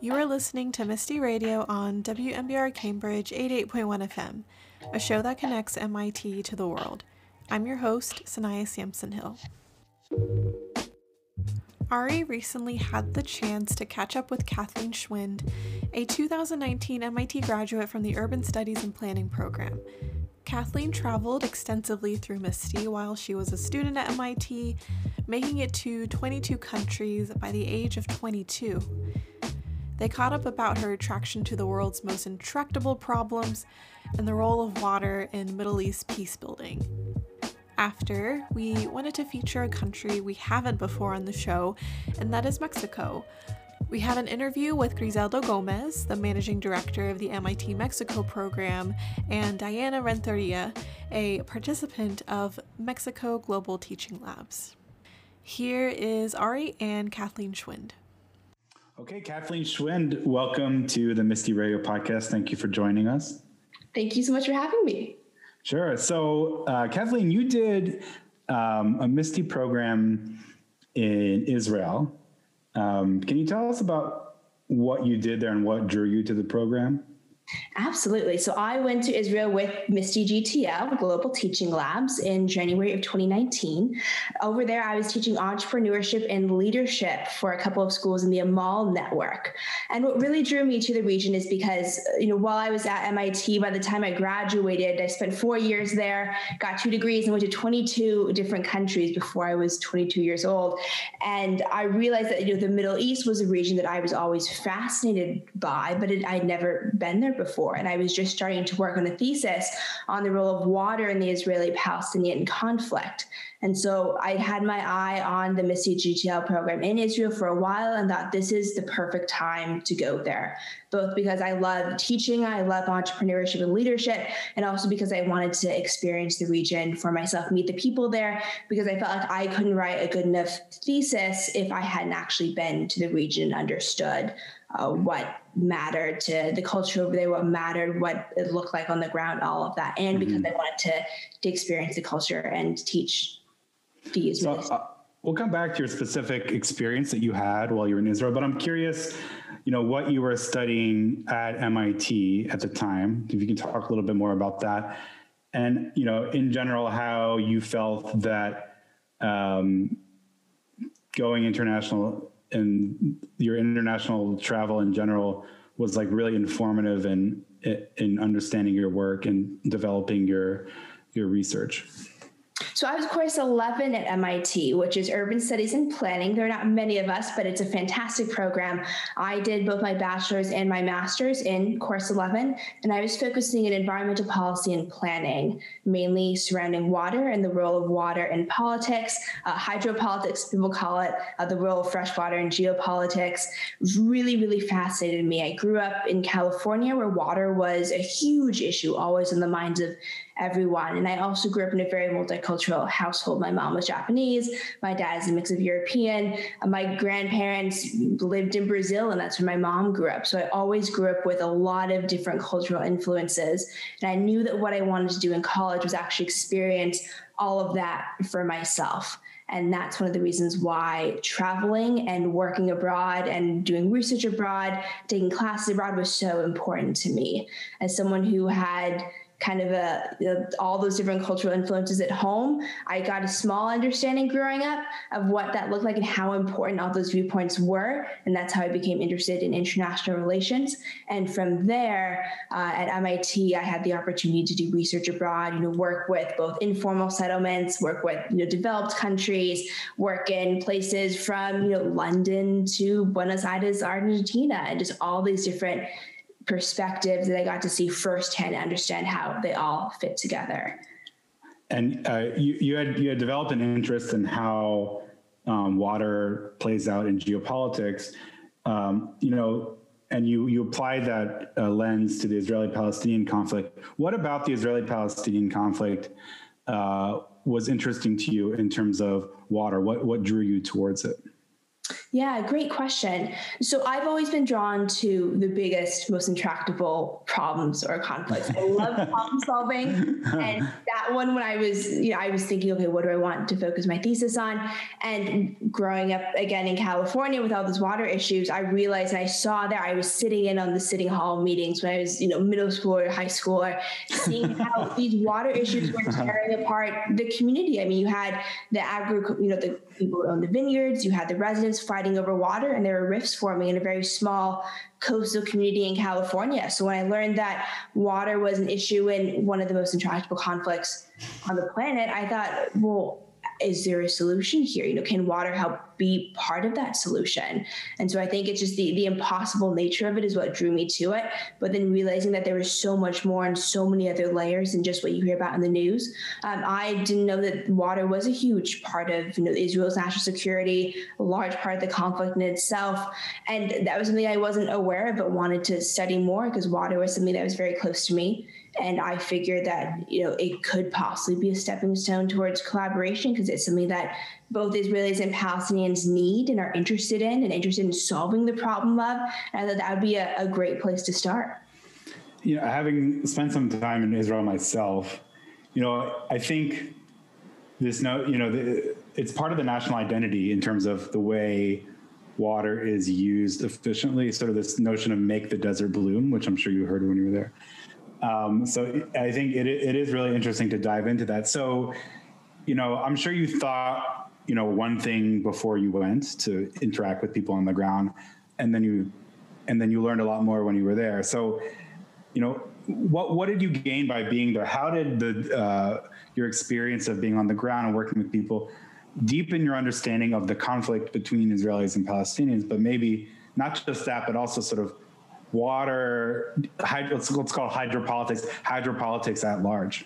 You are listening to MISTI Radio on WMBR Cambridge 88.1 FM, a show that connects MIT to the world. I'm your host, Sanaya Sampson Hill. Ari recently had the chance to catch up with Kathleen Schwind, a 2019 MIT graduate from the Urban Studies and Planning program. Kathleen traveled extensively through MISTI while she was a student at MIT, making it to 22 countries by the age of 22. They caught up about her attraction to the world's most intractable problems and the role of water in Middle East peace building. After, we wanted to feature a country we haven't before on the show, and that is Mexico. We had an interview with Griselda Gomez, the managing director of the MIT Mexico program, and Diana Renteria, a participant of Mexico Global Teaching Labs. Here is Ari and Kathleen Schwind. Okay, Kathleen Schwind, welcome to the MISTI Radio podcast. Thank you for joining us. Thank you so much for having me. Sure. So, uh, Kathleen, you did um, a MISTI program in Israel. Um, can you tell us about what you did there and what drew you to the program? Absolutely. So I went to Israel with MISTI GTL, Global Teaching Labs, in January of 2019. Over there, I was teaching entrepreneurship and leadership for a couple of schools in the Amal network. And what really drew me to the region is because, you know, while I was at MIT, by the time I graduated, I spent four years there, got two degrees, and went to 22 different countries before I was 22 years old. And I realized that, you know, the Middle East was a region that I was always fascinated by, but it, I'd never been there before. And I was just starting to work on a thesis on the role of water in the Israeli Palestinian conflict. And so I had my eye on the MISTI GTL program in Israel for a while and thought this is the perfect time to go there, both because I love teaching, I love entrepreneurship and leadership, and also because I wanted to experience the region for myself, meet the people there, because I felt like I couldn't write a good enough thesis if I hadn't actually been to the region and understood uh, what mattered to the culture over there, what mattered, what it looked like on the ground, all of that, and mm-hmm. because I wanted to to experience the culture and teach the Israelis. So, uh, we'll come back to your specific experience that you had while you were in Israel, but I'm curious, you know, what you were studying at MIT at the time. If you can talk a little bit more about that, and you know, in general, how you felt that um, going international and your international travel in general was like really informative in in understanding your work and developing your your research. So I was course 11 at MIT, which is Urban Studies and Planning. There are not many of us, but it's a fantastic program. I did both my bachelor's and my master's in course 11, and I was focusing in environmental policy and planning, mainly surrounding water and the role of water in politics, uh, hydropolitics, people call it, uh, the role of freshwater in geopolitics. Really, really fascinated me. I grew up in California where water was a huge issue, always in the minds of everyone. And I also grew up in a very multicultural household. My mom was Japanese, my dad is a mix of European. Uh, my grandparents lived in Brazil, and that's where my mom grew up. So I always grew up with a lot of different cultural influences. And I knew that what I wanted to do in college was actually experience all of that for myself. And that's one of the reasons why traveling and working abroad and doing research abroad, taking classes abroad was so important to me. As someone who had kind of a, a, all those different cultural influences at home i got a small understanding growing up of what that looked like and how important all those viewpoints were. And that's how i became interested in international relations. And from there uh, at mit i had the opportunity to do research abroad you know work with both informal settlements work with you know developed countries work in places from you know london to buenos aires argentina and just all these different perspectives that I got to see firsthand and understand how they all fit together. And uh, you, you had you had developed an interest in how um, water plays out in geopolitics. Um, you know, and you you applied that uh, lens to the Israeli-Palestinian conflict. What about the Israeli-Palestinian conflict uh, was interesting to you in terms of water? What what drew you towards it? Yeah, great question. So I've always been drawn to the biggest, most intractable problems or conflicts. I love problem solving. And that one, when I was, you know, I was thinking, okay, what do I want to focus my thesis on? And growing up again in California with all those water issues, I realized and I saw that I was sitting in on the sitting hall meetings when I was, you know, middle school or high school, or seeing how these water issues were tearing apart the community. I mean, you had the agri, you know, the people who owned the vineyards, you had the residents fighting over water, and there were rifts forming in a very small coastal community in California. So when I learned that water was an issue in one of the most intractable conflicts on the planet, I thought, well, is there a solution here? You know, can water help be part of that solution? And so I think it's just the the impossible nature of it is what drew me to it. But then realizing that there was so much more and so many other layers than just what you hear about in the news. Um, I didn't know that water was a huge part of you know Israel's national security, a large part of the conflict in itself, and that was something I wasn't aware of, but wanted to study more because water was something that was very close to me and I figured that you know it could possibly be a stepping stone towards collaboration because it's something that both Israelis and Palestinians need and are interested in and interested in solving the problem of. And I thought that would be a, a great place to start. You know, having spent some time in Israel myself, you know, I think this no, you know, the, it's part of the national identity in terms of the way water is used efficiently. Sort of this notion of make the desert bloom, which I'm sure you heard when you were there. Um, so I think it, it is really interesting to dive into that. So, you know, I'm sure you thought, you know, one thing before you went to interact with people on the ground, and then you, and then you learned a lot more when you were there. So, you know, what what did you gain by being there? How did the uh, your experience of being on the ground and working with people deepen your understanding of the conflict between Israelis and Palestinians? But maybe not just that, but also sort of water, hydro, let's, call it hydropolitics, hydropolitics at large.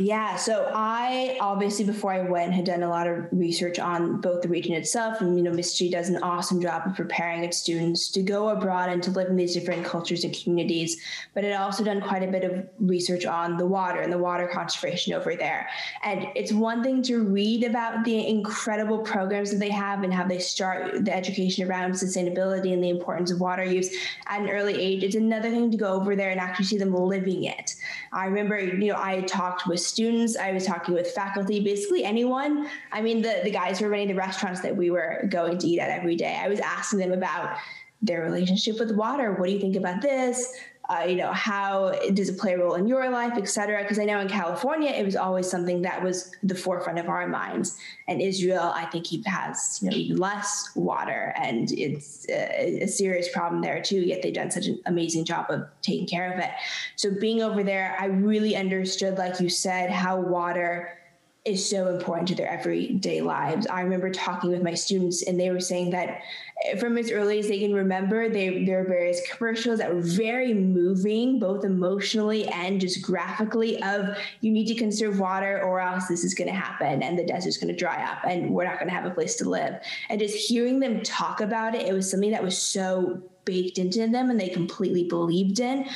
Yeah, so I obviously before I went had done a lot of research on both the region itself, and you know, MISTI does an awesome job of preparing its students to go abroad and to live in these different cultures and communities. But it also done quite a bit of research on the water and the water conservation over there. And it's one thing to read about the incredible programs that they have and how they start the education around sustainability and the importance of water use at an early age. It's another thing to go over there and actually see them living it. I remember, you know, I talked with students, I was talking with faculty, basically anyone. I mean, the, the guys who were running the restaurants that we were going to eat at every day, I was asking them about their relationship with water. What do you think about this? Uh, you know, how does it play a role in your life, et cetera? Because I know in California, it was always something that was the forefront of our minds. And Israel, I think he has, you know, even less water, and it's a, a serious problem there too. Yet they've done such an amazing job of taking care of it. So being over there, I really understood, like you said, how water is so important to their everyday lives. I remember talking with my students, and they were saying that eh, from as early as they can remember, they, there were various commercials that were very moving, both emotionally and just graphically. Of you need to conserve water, or else this is going to happen, and the desert's going to dry up, and we're not going to have a place to live. And just hearing them talk about it, it was something that was so baked into them, and they completely believed in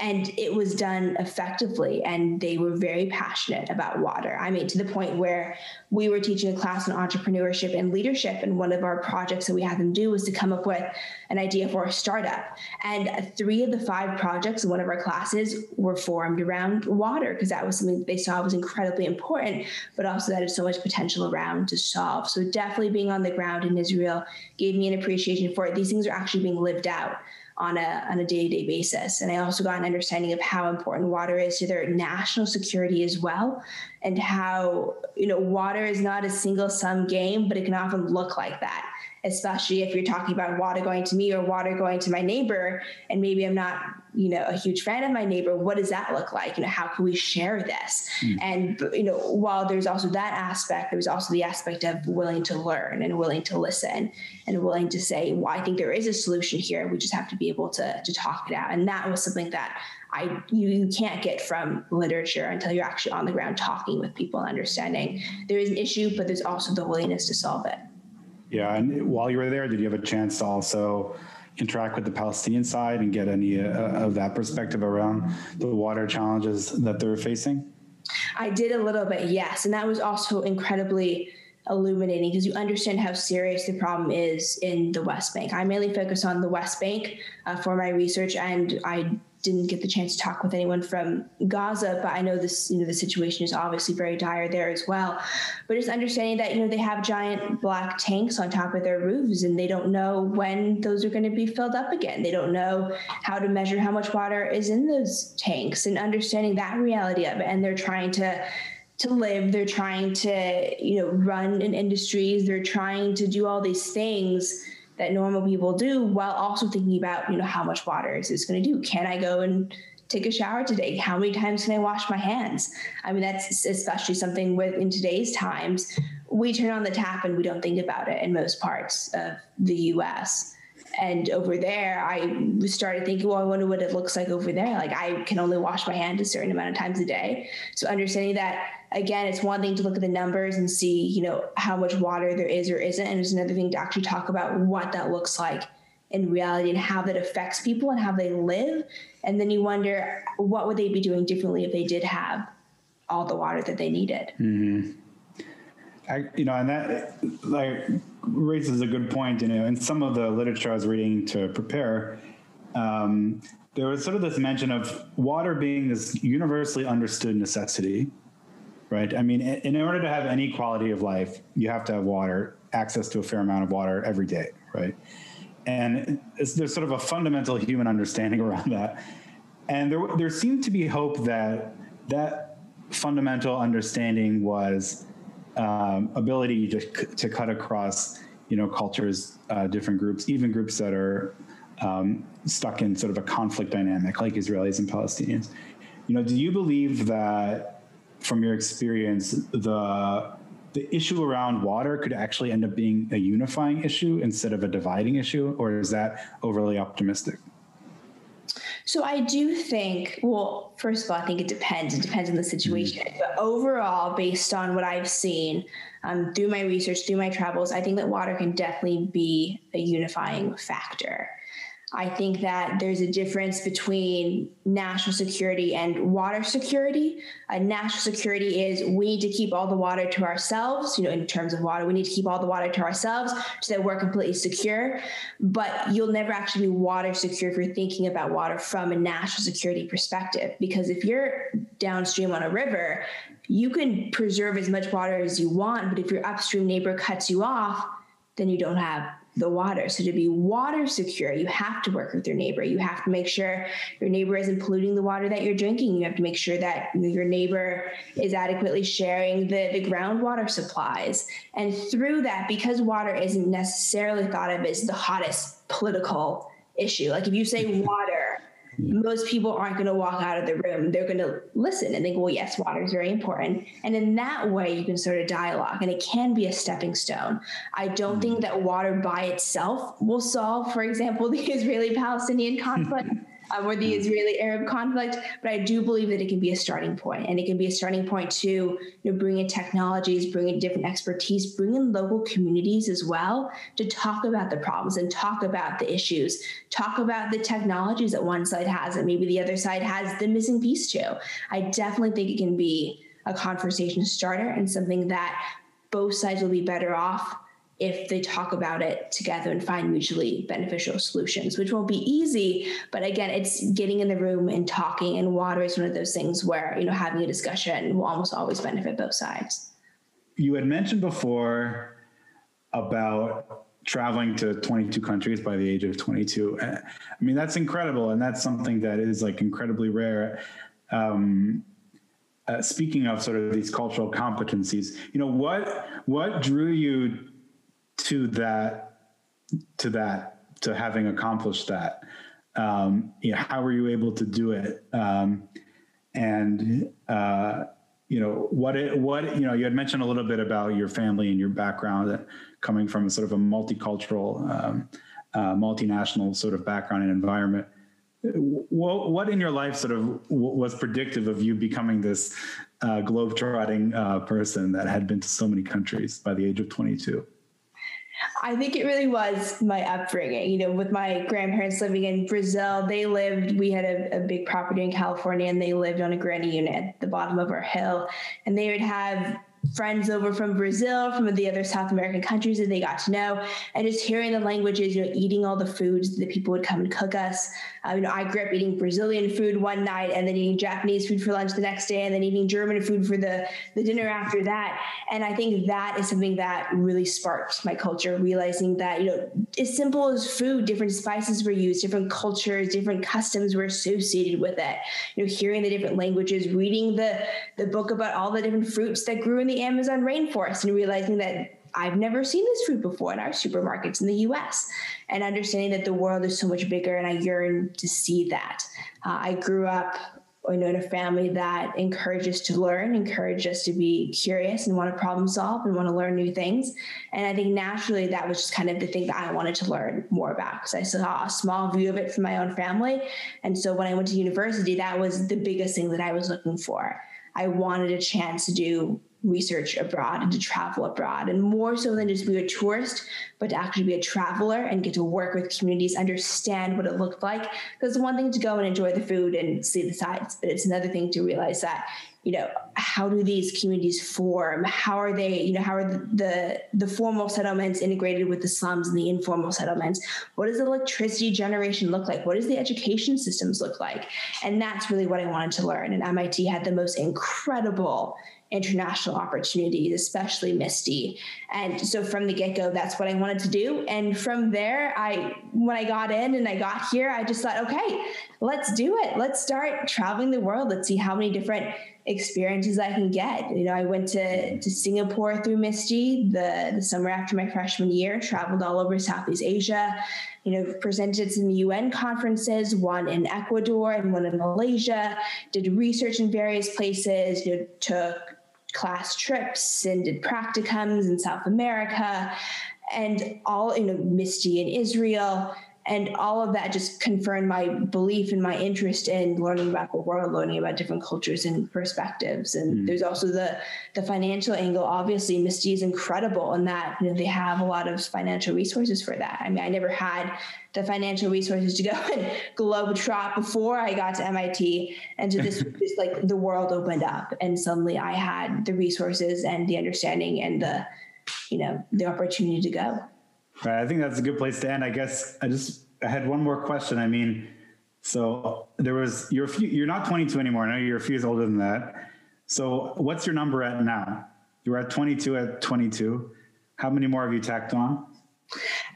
and it was done effectively and they were very passionate about water. I mean to the point where we were teaching a class on entrepreneurship and leadership and one of our projects that we had them do was to come up with an idea for a startup. And three of the five projects in one of our classes were formed around water because that was something that they saw was incredibly important but also that had so much potential around to solve. So definitely being on the ground in israel gave me an appreciation for it. These things are actually being lived out on a on a day-to-day basis. And i also got an understanding of how important water is to their national security as well and how you know water is not a single sum game but it can often look like that especially if you're talking about water going to me or water going to my neighbor and maybe i'm not you know a huge fan of my neighbor what does that look like? You know how can we share this? Mm. and you know while there's also that aspect there's also the aspect of willing to learn and willing to listen and willing to say well i think there is a solution here. We just have to be able to to talk it out. And that was something that I you, you can't get from literature until you're actually on the ground talking with people and understanding. There is an issue, but there's also the willingness to solve it. Yeah, and while you were there, did you have a chance to also interact with the Palestinian side and get any uh, of that perspective around the water challenges that they're facing? I did a little bit, yes, and that was also incredibly illuminating because you understand how serious the problem is in the West Bank. I mainly focus on the West Bank uh, for my research, and I didn't get the chance to talk with anyone from Gaza, but I know this, you know, the situation is obviously very dire there as well. But just understanding that, you know, they have giant black tanks on top of their roofs and they don't know when those are going to be filled up again. They don't know how to measure how much water is in those tanks and understanding that reality of it. And they're trying to to live they're trying to you know run in industries they're trying to do all these things that normal people do while also thinking about, you know, how much water is this going to do? Can I go and take a shower today? How many times can I wash my hands? I mean, that's especially something with in today's times. We turn on the tap and we don't think about it in most parts of the US. And over there, I started thinking, well, I wonder what it looks like over there. Like I can only wash my hands a certain amount of times a day. So understanding that again, it's one thing to look at the numbers and see, you know, how much water there is or isn't. And it's another thing to actually talk about what that looks like in reality and how that affects people and how they live. And then you wonder what would they be doing differently if they did have all the water that they needed. Mm-hmm. I, you know, and that like raises a good point. You know, in some of the literature I was reading to prepare, um, there was sort of this mention of water being this universally understood necessity, right? I mean, in order to have any quality of life, you have to have water, access to a fair amount of water every day, right? And there's sort of a fundamental human understanding around that. And there, there seemed to be hope that that fundamental understanding was um, ability to, to cut across, you know, cultures, uh, different groups, even groups that are um, stuck in sort of a conflict dynamic, like Israelis and Palestinians. You know, do you believe that from your experience, the the issue around water could actually end up being a unifying issue instead of a dividing issue, or is that overly optimistic? So I do think, well, first of all, I think it depends. It depends on the situation. Mm-hmm. But overall, based on what I've seen um, through my research, through my travels, I think that water can definitely be a unifying factor. I think that there's a difference between national security and water security. Uh, national security is we need to keep all the water to ourselves, you know, in terms of water, we need to keep all the water to ourselves so that we're completely secure. But you'll never actually be water secure if you're thinking about water from a national security perspective. Because if you're downstream on a river, you can preserve as much water as you want, but if your upstream neighbor cuts you off, then you don't have the water. So to be water secure, you have to work with your neighbor. You have to make sure your neighbor isn't polluting the water that you're drinking. You have to make sure that your neighbor is adequately sharing the, the groundwater supplies. And through that, because water isn't necessarily thought of as the hottest political issue, like if you say water, most people aren't going to walk out of the room. They're going to listen and think, well, yes, water is very important. And in that way, you can start a dialogue and it can be a stepping stone. I don't mm-hmm. think that water by itself will solve, for example, the Israeli Palestinian conflict um, or the Israeli Arab conflict, but I do believe that it can be a starting point, and it can be a starting point to you know, bring in technologies, bring in different expertise, bring in local communities as well to talk about the problems and talk about the issues, talk about the technologies that one side has and maybe the other side has the missing piece too. I definitely think it can be a conversation starter and something that both sides will be better off if they talk about it together and find mutually beneficial solutions, which won't be easy. But again, it's getting in the room and talking, and water is one of those things where, you know, having a discussion will almost always benefit both sides. You had mentioned before about traveling to 22 countries by the age of 22. I mean, that's incredible. And that's something that is like incredibly rare. Um, uh, speaking of sort of these cultural competencies, you know, what, what drew you to that to that to having accomplished that. Um, you know, how were you able to do it? Um, and uh, you know what it what you know you had mentioned a little bit about your family and your background coming from sort of a multicultural um, uh, multinational sort of background and environment. What, what in your life sort of was predictive of you becoming this uh, globetrotting uh, person that had been to so many countries by the age of 22 I think it really was my upbringing. You know, with my grandparents living in Brazil, they lived, we had a, a, big property in California and they lived on a granny unit at the bottom of our hill. And they would have friends over from Brazil, from the other South American countries that they got to know, and just hearing the languages, you know, eating all the foods that people would come and cook us. Uh, you know, I grew up eating Brazilian food one night and then eating Japanese food for lunch the next day and then eating German food for the, the dinner after that. And I think that is something that really sparked my culture, realizing that, you know, as simple as food, different spices were used, different cultures, different customs were associated with it. You know, hearing the different languages, reading the, the book about all the different fruits that grew in the Amazon rainforest and realizing that I've never seen this fruit before in our supermarkets in the US and understanding that the world is so much bigger and I yearn to see that. Uh, I grew up you know, in a family that encourages to learn, encourages to be curious and want to problem solve and want to learn new things. And I think naturally that was just kind of the thing that I wanted to learn more about because I saw a small view of it from my own family. And so when I went to university, that was the biggest thing that I was looking for. I wanted a chance to do research abroad and to travel abroad and more so than just be a tourist but to actually be a traveler and get to work with communities understand what it looked like. Because one thing to go and enjoy the food and see the sights but it's another thing to realize that you know how do these communities form how are they you know how are the the, formal settlements integrated with the slums and the informal settlements what does electricity generation look like what does the education systems look like and that's really what i wanted to learn and mit had the most incredible international opportunities, especially MISTI. And so from the get go, that's what I wanted to do. And from there, I when I got in and I got here, I just thought, okay, let's do it. Let's start traveling the world. Let's see how many different experiences I can get. You know, I went to, to Singapore through MISTI the, the summer after my freshman year, traveled all over Southeast Asia, you know, presented some UN conferences, one in Ecuador and one in Malaysia, did research in various places, you know, took class trips and did practicums in South America and all, you know, MISTI in Israel. And all of that just confirmed my belief and my interest in learning about the world, learning about different cultures and perspectives. And mm. there's also the the financial angle. Obviously, MISTI is incredible in that you know, they have a lot of financial resources for that. I mean, I never had the financial resources to go and globetrot before I got to MIT. And so this was like the world opened up and suddenly I had the resources and the understanding and the, you know, the opportunity to go. Right. I think that's a good place to end. I guess I just I had one more question. I mean, so there was you're a few, you're not 22 anymore. I know you're a few years older than that. So what's your number at now? You were at 22 at 22. How many more have you tacked on?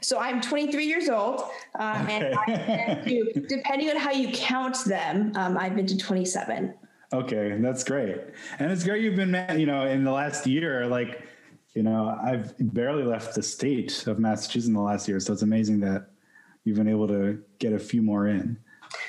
So I'm 23 years old, uh, okay. and to, depending on how you count them, um, I've been to 27. Okay, that's great, and it's great you've been, you know, in the last year. Like, you know, I've barely left the state of Massachusetts in the last year, so it's amazing that you've been able to get a few more in.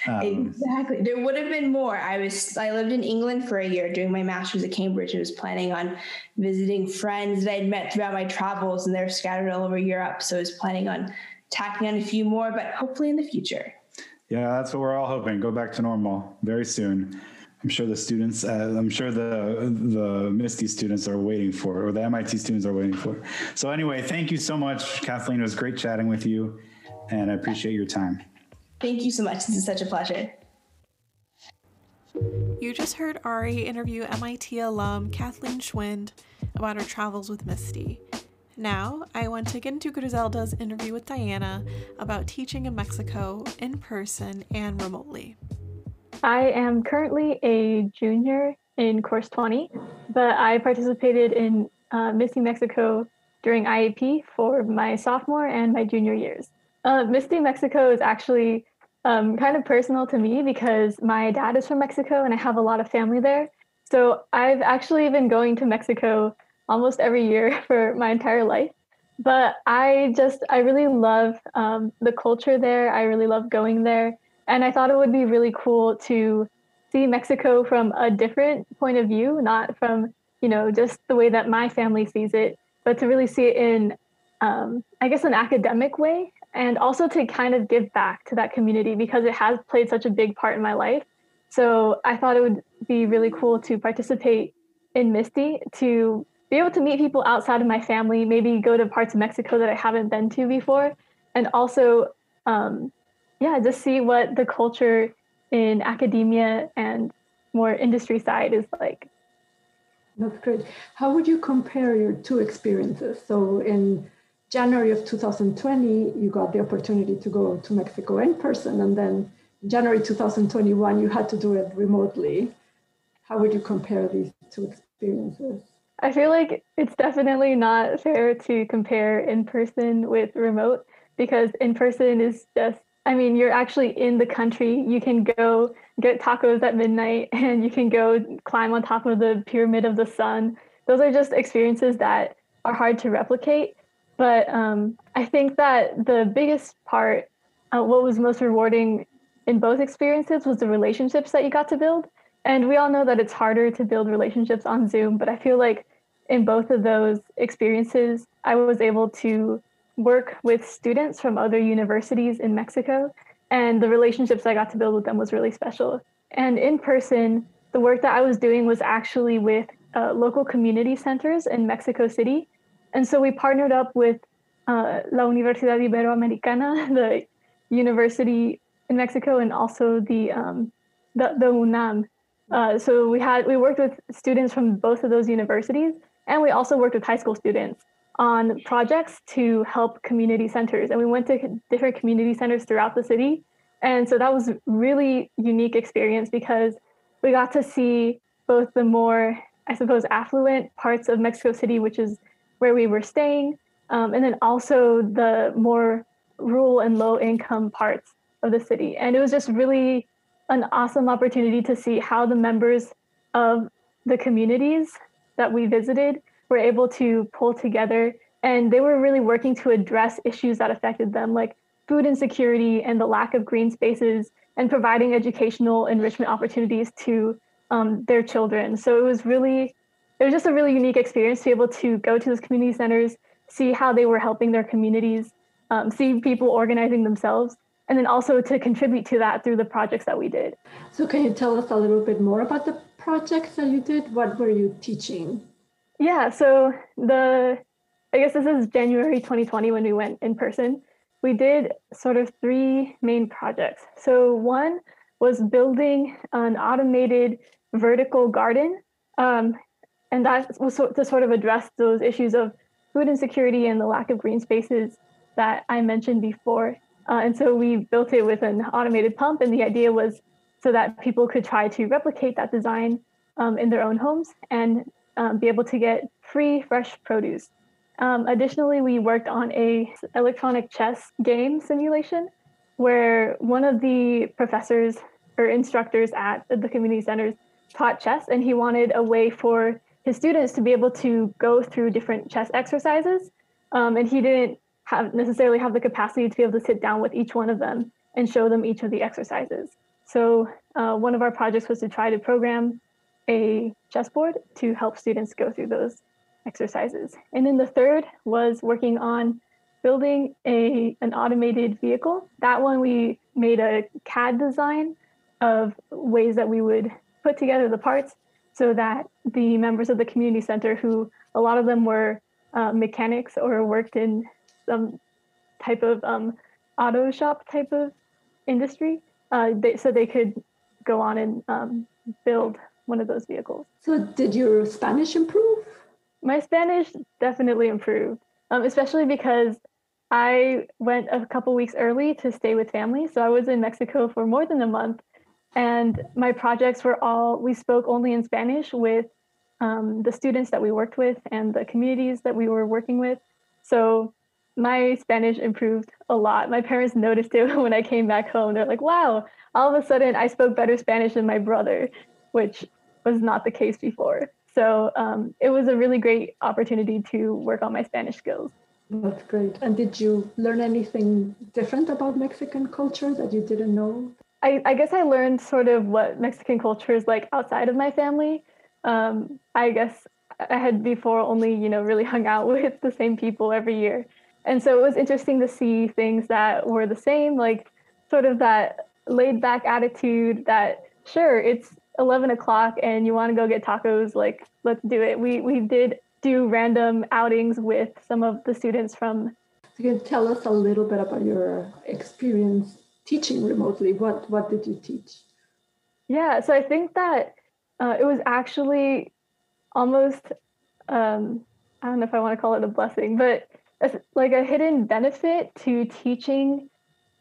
Um, exactly. There would have been more. I was I lived in England for a year doing my master's at Cambridge I was planning on visiting friends that I'd met throughout my travels and they're scattered all over Europe. So I was planning on tacking on a few more, but hopefully in the future. Yeah, that's what we're all hoping. Go back to normal very soon. I'm sure the students, uh, I'm sure the the MISTI students are waiting for, or the MIT students are waiting for. So anyway, thank you so much, Kathleen. It was great chatting with you, and I appreciate your time. Thank you so much. This is such a pleasure. You just heard Ari interview MIT alum Kathleen Schwind about her travels with MISTI. Now, I want to get into Griselda's interview with Diana about teaching in Mexico in person and remotely. I am currently a junior in course 20, but I participated in uh, MISTI Mexico during IAP for my sophomore and my junior years. Uh, MISTI Mexico is actually um, kind of personal to me because my dad is from Mexico and I have a lot of family there. So I've actually been going to Mexico almost every year for my entire life. But I just, I really love um, the culture there. I really love going there. And I thought it would be really cool to see Mexico from a different point of view, not from, you know, just the way that my family sees it, but to really see it in, um, I guess, an academic way and also to kind of give back to that community because it has played such a big part in my life. So I thought it would be really cool to participate in MISTI to be able to meet people outside of my family, maybe go to parts of Mexico that I haven't been to before, and also, um, yeah, just see what the culture in academia and more industry side is like. That's great. How would you compare your two experiences? So in January of 2020, you got the opportunity to go to Mexico in person, and then January 2021, you had to do it remotely. How would you compare these two experiences? I feel like it's definitely not fair to compare in person with remote because in person is just, I mean, you're actually in the country. You can go get tacos at midnight and you can go climb on top of the pyramid of the sun. Those are just experiences that are hard to replicate. But um, I think that the biggest part, uh, what was most rewarding in both experiences was the relationships that you got to build. And we all know that it's harder to build relationships on Zoom, but I feel like in both of those experiences, I was able to work with students from other universities in Mexico, and the relationships I got to build with them was really special. And in person, the work that I was doing was actually with uh, local community centers in Mexico City. And so we partnered up with uh, La Universidad Iberoamericana, the university in Mexico, and also the, um, the, the UNAM. Uh, so we had we worked with students from both of those universities and we also worked with high school students on projects to help community centers. And we went to different community centers throughout the city. And so that was really unique experience because we got to see both the more, I suppose, affluent parts of Mexico City, which is where we were staying, um, and then also the more rural and low income parts of the city. And it was just really an awesome opportunity to see how the members of the communities that we visited were able to pull together. And they were really working to address issues that affected them like food insecurity and the lack of green spaces and providing educational enrichment opportunities to um, their children. So it was really it was just a really unique experience to be able to go to those community centers see how they were helping their communities um, see people organizing themselves and then also to contribute to that through the projects that we did so can you tell us a little bit more about the projects that you did what were you teaching yeah, so the I guess this is January 2020 when we went in person. We did sort of three main projects. So one was building an automated vertical garden, um, and that was to sort of address those issues of food insecurity and the lack of green spaces that I mentioned before. Uh, and so we built it with an automated pump, and the idea was so that people could try to replicate that design um, in their own homes and um, be able to get free fresh produce. Um, additionally, we worked on a electronic chess game simulation where one of the professors or instructors at the community centers taught chess and he wanted a way for his students to be able to go through different chess exercises um, and he didn't have necessarily have the capacity to be able to sit down with each one of them and show them each of the exercises so uh, one of our projects was to try to program a chessboard to help students go through those exercises. And then the third was working on building a an automated vehicle. That one we made a CAD design of ways that we would put together the parts so that the members of the community center who a lot of them were uh, mechanics or worked in some type of um, auto shop type of industry uh, they, so they could go on and um, build one of those vehicles. So, did your Spanish improve? My Spanish definitely improved, um, especially because I went a couple weeks early to stay with family. So, I was in Mexico for more than a month. And my projects were all, we spoke only in Spanish with um, the students that we worked with and the communities that we were working with. So, my Spanish improved a lot. My parents noticed it when I came back home. They're like, wow, all of a sudden I spoke better Spanish than my brother which was not the case before. So um, it was a really great opportunity to work on my Spanish skills. That's great. And did you learn anything different about Mexican culture that you didn't know? I, I guess I learned sort of what Mexican culture is like outside of my family. Um, I guess I had before only, you know, really hung out with the same people every year. And so it was interesting to see things that were the same, like sort of that laid back attitude that sure, it's 11 o'clock and you want to go get tacos, like let's do it. We we did do random outings with some of the students from. You can tell us a little bit about your experience teaching remotely. What what did you teach? Yeah, so I think that uh, it was actually almost um, I don't know if I want to call it a blessing, but like a hidden benefit to teaching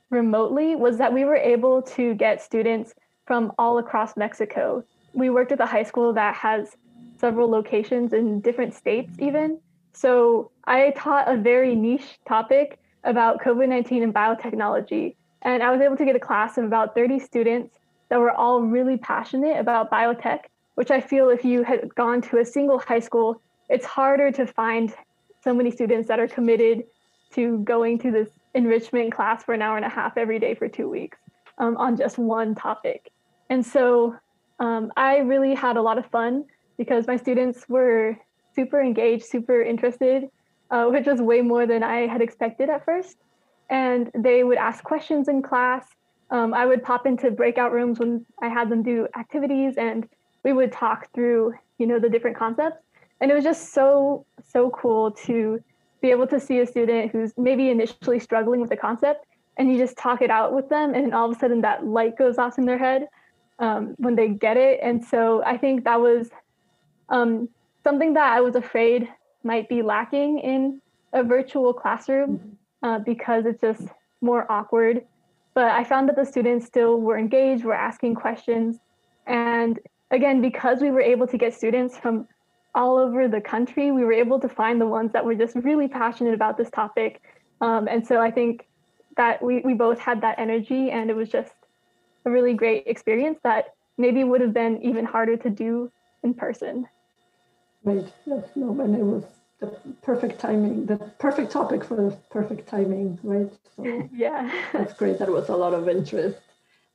remotely was that we were able to get students from all across Mexico. We worked at a high school that has several locations in different states, even. So I taught a very niche topic about COVID 19 and biotechnology. And I was able to get a class of about 30 students that were all really passionate about biotech, which I feel if you had gone to a single high school, it's harder to find so many students that are committed to going to this enrichment class for an hour and a half every day for two weeks um, on just one topic. And so um, I really had a lot of fun because my students were super engaged, super interested, uh, which was way more than I had expected at first. And they would ask questions in class. Um, I would pop into breakout rooms when I had them do activities, and we would talk through, you know, the different concepts. And it was just so so cool to be able to see a student who's maybe initially struggling with the concept, and you just talk it out with them, and all of a sudden that light goes off in their head um, when they get it. And so I think that was um, something that I was afraid might be lacking in a virtual classroom. Uh, because it's just more awkward. But I found that the students still were engaged, were asking questions. And again, because we were able to get students from all over the country, we were able to find the ones that were just really passionate about this topic. Um, and so I think that we, we both had that energy and it was just a really great experience that maybe would have been even harder to do in person. Right. Yes. No, and it was the perfect timing, the perfect topic for the perfect timing, right? So yeah. that's great. That was a lot of interest.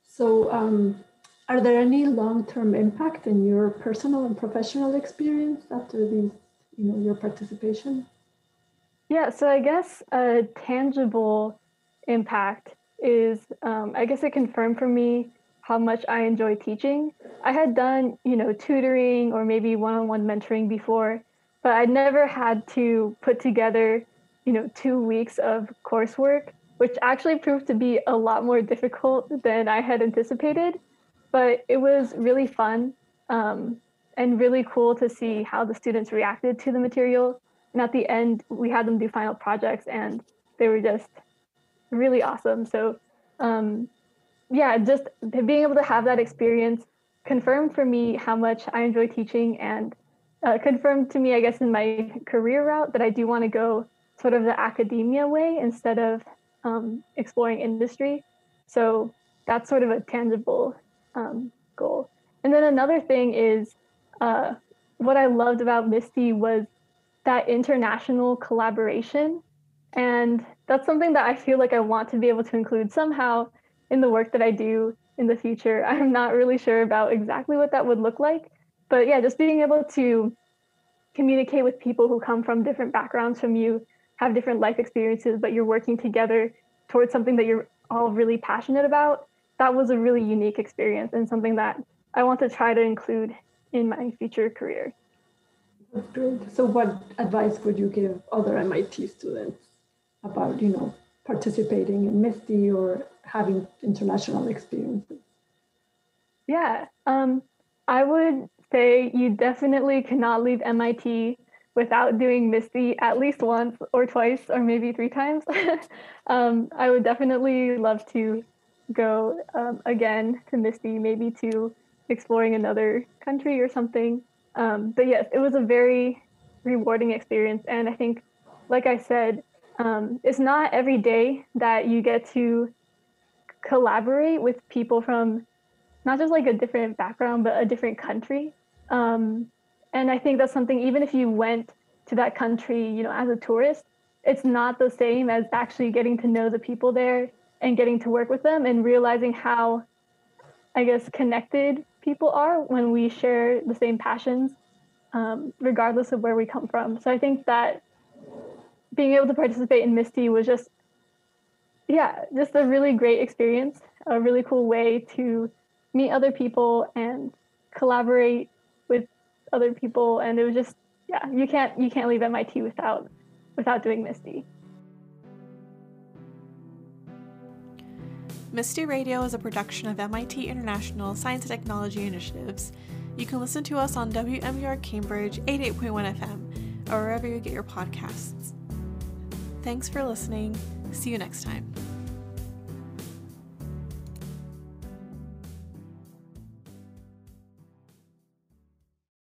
So, um, are there any long-term impact in your personal and professional experience after these, you know, your participation? Yeah. So I guess a tangible impact is, um, I guess it confirmed for me how much I enjoy teaching. I had done, you know, tutoring or maybe one-on-one mentoring before, but I'd never had to put together, you know, two weeks of coursework, which actually proved to be a lot more difficult than I had anticipated. But it was really fun um, and really cool to see how the students reacted to the material. And at the end, we had them do final projects, and they were just really awesome. So um, yeah, just being able to have that experience confirmed for me how much I enjoy teaching and uh, confirmed to me, I guess, in my career route that I do want to go sort of the academia way instead of um, exploring industry. So that's sort of a tangible um, goal. And then another thing is uh, what I loved about MISTI was that international collaboration. And that's something that I feel like I want to be able to include somehow in the work that I do in the future. I'm not really sure about exactly what that would look like. But yeah, just being able to communicate with people who come from different backgrounds from you, have different life experiences, but you're working together towards something that you're all really passionate about. That was a really unique experience and something that I want to try to include in my future career. That's great. So, what advice would you give other MIT students about, you know, participating in MISTI or having international experiences? Yeah, um, I would say you definitely cannot leave MIT without doing MISTI at least once or twice or maybe three times. um, I would definitely love to go um, again to MISTI, maybe to exploring another country or something. Um, but yes, it was a very rewarding experience. And I think, like I said, um, it's not every day that you get to collaborate with people from not just like a different background, but a different country. Um, and I think that's something, even if you went to that country, you know, as a tourist, it's not the same as actually getting to know the people there and getting to work with them and realizing how, I guess, connected people are when we share the same passions, um, regardless of where we come from. So I think that being able to participate in MISTI was just yeah, just a really great experience, a really cool way to meet other people and collaborate other people. And it was just, yeah, you can't you can't leave MIT without without doing MISTI. MISTI Radio is a production of MIT International Science and Technology Initiatives. You can listen to us on WMBR Cambridge 88.1 FM or wherever you get your podcasts. Thanks for listening. See you next time.